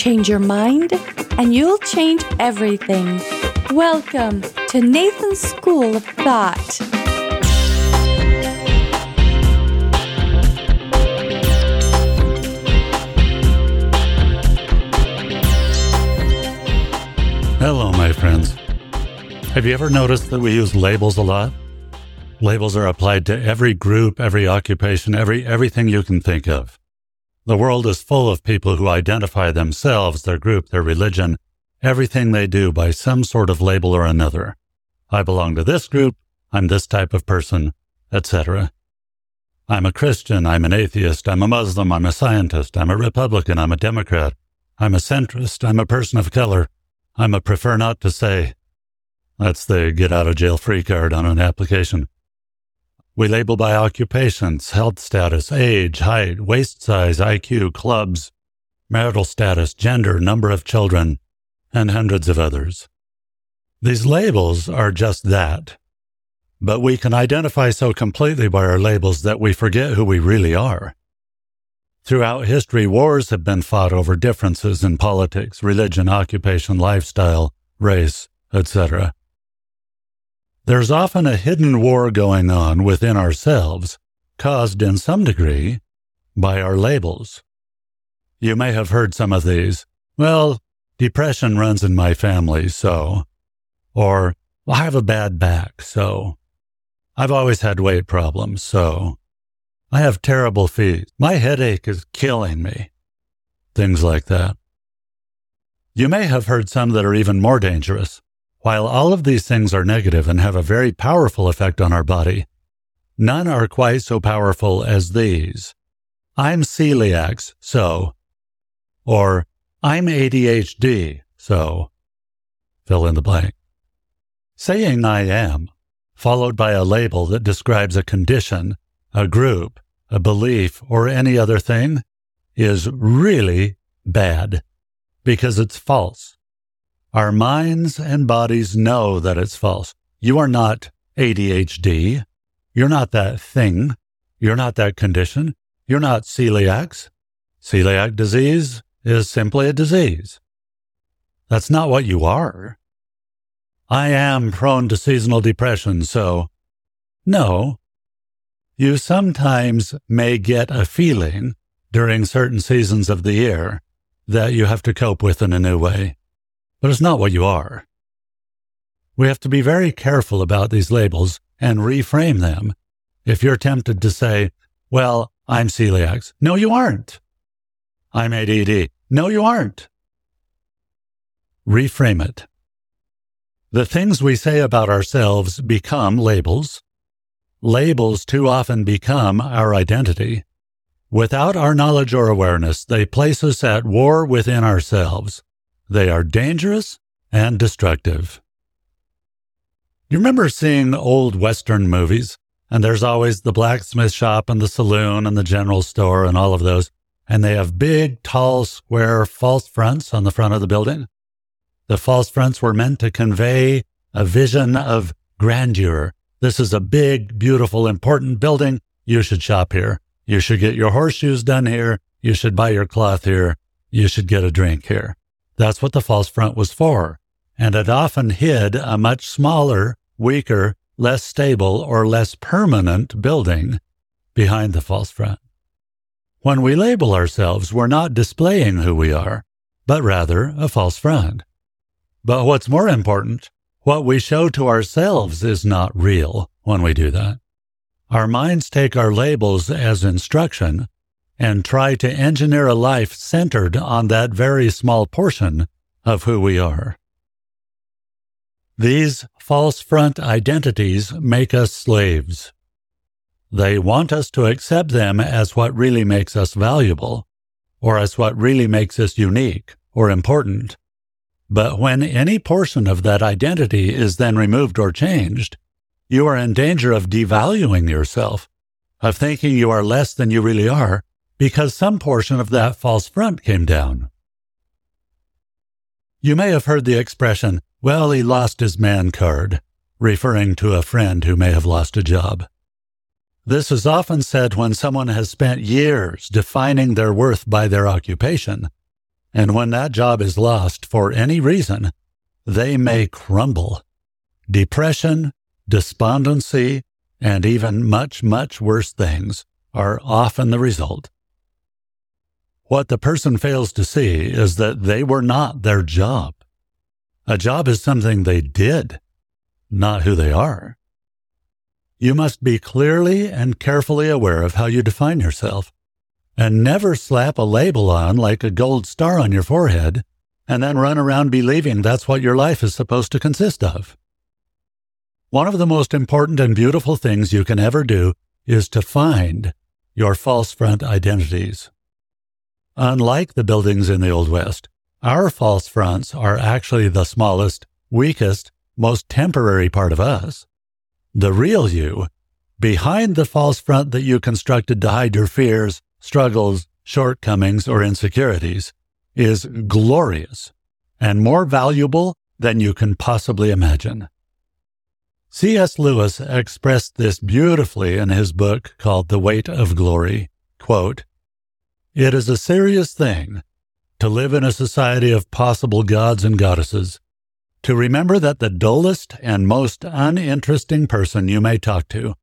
Change your mind, and you'll change everything. Welcome to Nathan's School of Thought. Hello, my friends. Have you ever noticed that we use labels a lot? Labels are applied to every group, every occupation, every everything you can think of. The world is full of people who identify themselves, their group, their religion, everything they do by some sort of label or another. I belong to this group, I'm this type of person, etc. I'm a Christian, I'm an atheist, I'm a Muslim, I'm a scientist, I'm a Republican, I'm a Democrat, I'm a centrist, I'm a person of color, I'm a prefer not to say. That's the get out of jail free card on an application. We label by occupations, health status, age, height, waist size, IQ, clubs, marital status, gender, number of children, and hundreds of others. These labels are just that. But we can identify so completely by our labels that we forget who we really are. Throughout history, wars have been fought over differences in politics, religion, occupation, lifestyle, race, etc. There's often a hidden war going on within ourselves, caused in some degree by our labels. You may have heard some of these. Well, depression runs in my family, so. Or, I have a bad back, so. I've always had weight problems, so. I have terrible feet. My headache is killing me. Things like that. You may have heard some that are even more dangerous. While all of these things are negative and have a very powerful effect on our body, none are quite so powerful as these. I'm celiac, so. Or, I'm ADHD, so. Fill in the blank. Saying I am, followed by a label that describes a condition, a group, a belief, or any other thing, is really bad because it's false. Our minds and bodies know that it's false. You are not ADHD. You're not that thing. You're not that condition. You're not celiac. Celiac disease is simply a disease. That's not what you are. I am prone to seasonal depression, so no. You sometimes may get a feeling during certain seasons of the year that you have to cope with in a new way but it's not what you are. We have to be very careful about these labels and reframe them. If you're tempted to say, well, I'm celiac. No, you aren't. I'm ADD. No, you aren't. Reframe it. The things we say about ourselves become labels. Labels too often become our identity. Without our knowledge or awareness, they place us at war within ourselves. They are dangerous and destructive. You remember seeing old Western movies? And there's always the blacksmith shop and the saloon and the general store and all of those. And they have big, tall, square false fronts on the front of the building. The false fronts were meant to convey a vision of grandeur. This is a big, beautiful, important building. You should shop here. You should get your horseshoes done here. You should buy your cloth here. You should get a drink here. That's what the false front was for. And it often hid a much smaller, weaker, less stable, or less permanent building behind the false front. When we label ourselves, we're not displaying who we are, but rather a false front. But what's more important, what we show to ourselves is not real when we do that. Our minds take our labels as instruction and try to engineer a life centered on that very small portion of who we are. These false front identities make us slaves. They want us to accept them as what really makes us valuable, or as what really makes us unique or important. But when any portion of that identity is then removed or changed, you are in danger of devaluing yourself, of thinking you are less than you really are, because some portion of that false front came down. You may have heard the expression, well, he lost his man card, referring to a friend who may have lost a job. This is often said when someone has spent years defining their worth by their occupation, And when that job is lost for any reason, they may crumble. Depression, despondency, and even much, much worse things are often the result. What the person fails to see is that they were not their job. A job is something they did, not who they are. You must be clearly and carefully aware of how you define yourself, and never slap a label on like a gold star on your forehead and then run around believing that's what your life is supposed to consist of. One of the most important and beautiful things you can ever do is to find your false front identities. Unlike the buildings in the Old West, our false fronts are actually the smallest, weakest, most temporary part of us. The real you, behind the false front that you constructed to hide your fears, struggles, shortcomings, or insecurities, is glorious and more valuable than you can possibly imagine. C.S. Lewis expressed this beautifully in his book called The Weight of Glory. Quote, it is a serious thing to live in a society of possible gods and goddesses, to remember that the dullest and most uninteresting person you may talk to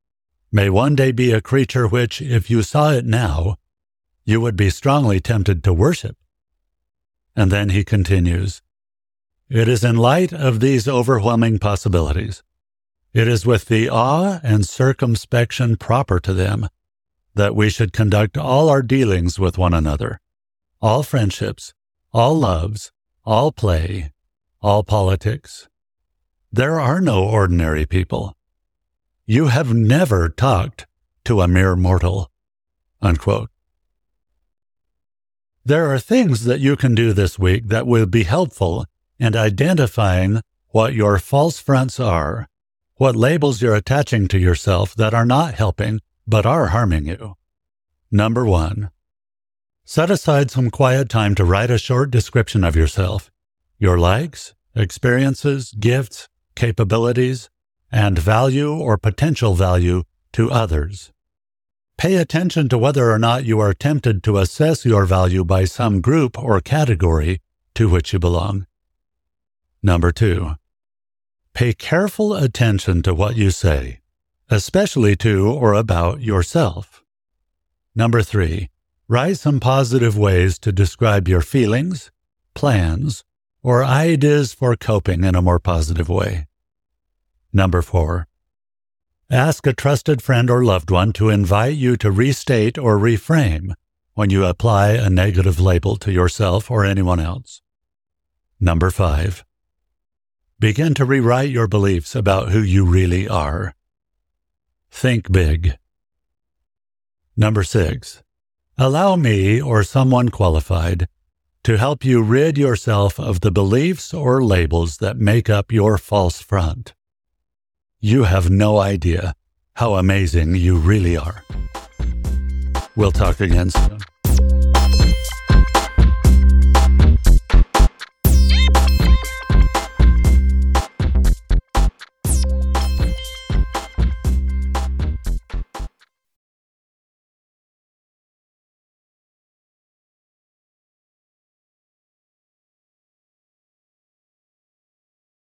may one day be a creature which, if you saw it now, you would be strongly tempted to worship. And then he continues, It is in light of these overwhelming possibilities it is with the awe and circumspection proper to them that we should conduct all our dealings with one another, all friendships, all loves, all play, all politics. There are no ordinary people. You have never talked to a mere mortal. Unquote. There are things that you can do this week that will be helpful in identifying what your false fronts are what labels you're attaching to yourself that are not helping but are harming you. Number one, set aside some quiet time to write a short description of yourself, your likes, experiences, gifts, capabilities, and value or potential value to others. Pay attention to whether or not you are tempted to assess your value by some group or category to which you belong. Number two, Pay careful attention to what you say, especially to or about yourself. Number three, write some positive ways to describe your feelings, plans, or ideas for coping in a more positive way. Number four, ask a trusted friend or loved one to invite you to restate or reframe when you apply a negative label to yourself or anyone else. Number five, Begin to rewrite your beliefs about who you really are. Think big. Number six, allow me or someone qualified to help you rid yourself of the beliefs or labels that make up your false front. You have no idea how amazing you really are. We'll talk again soon.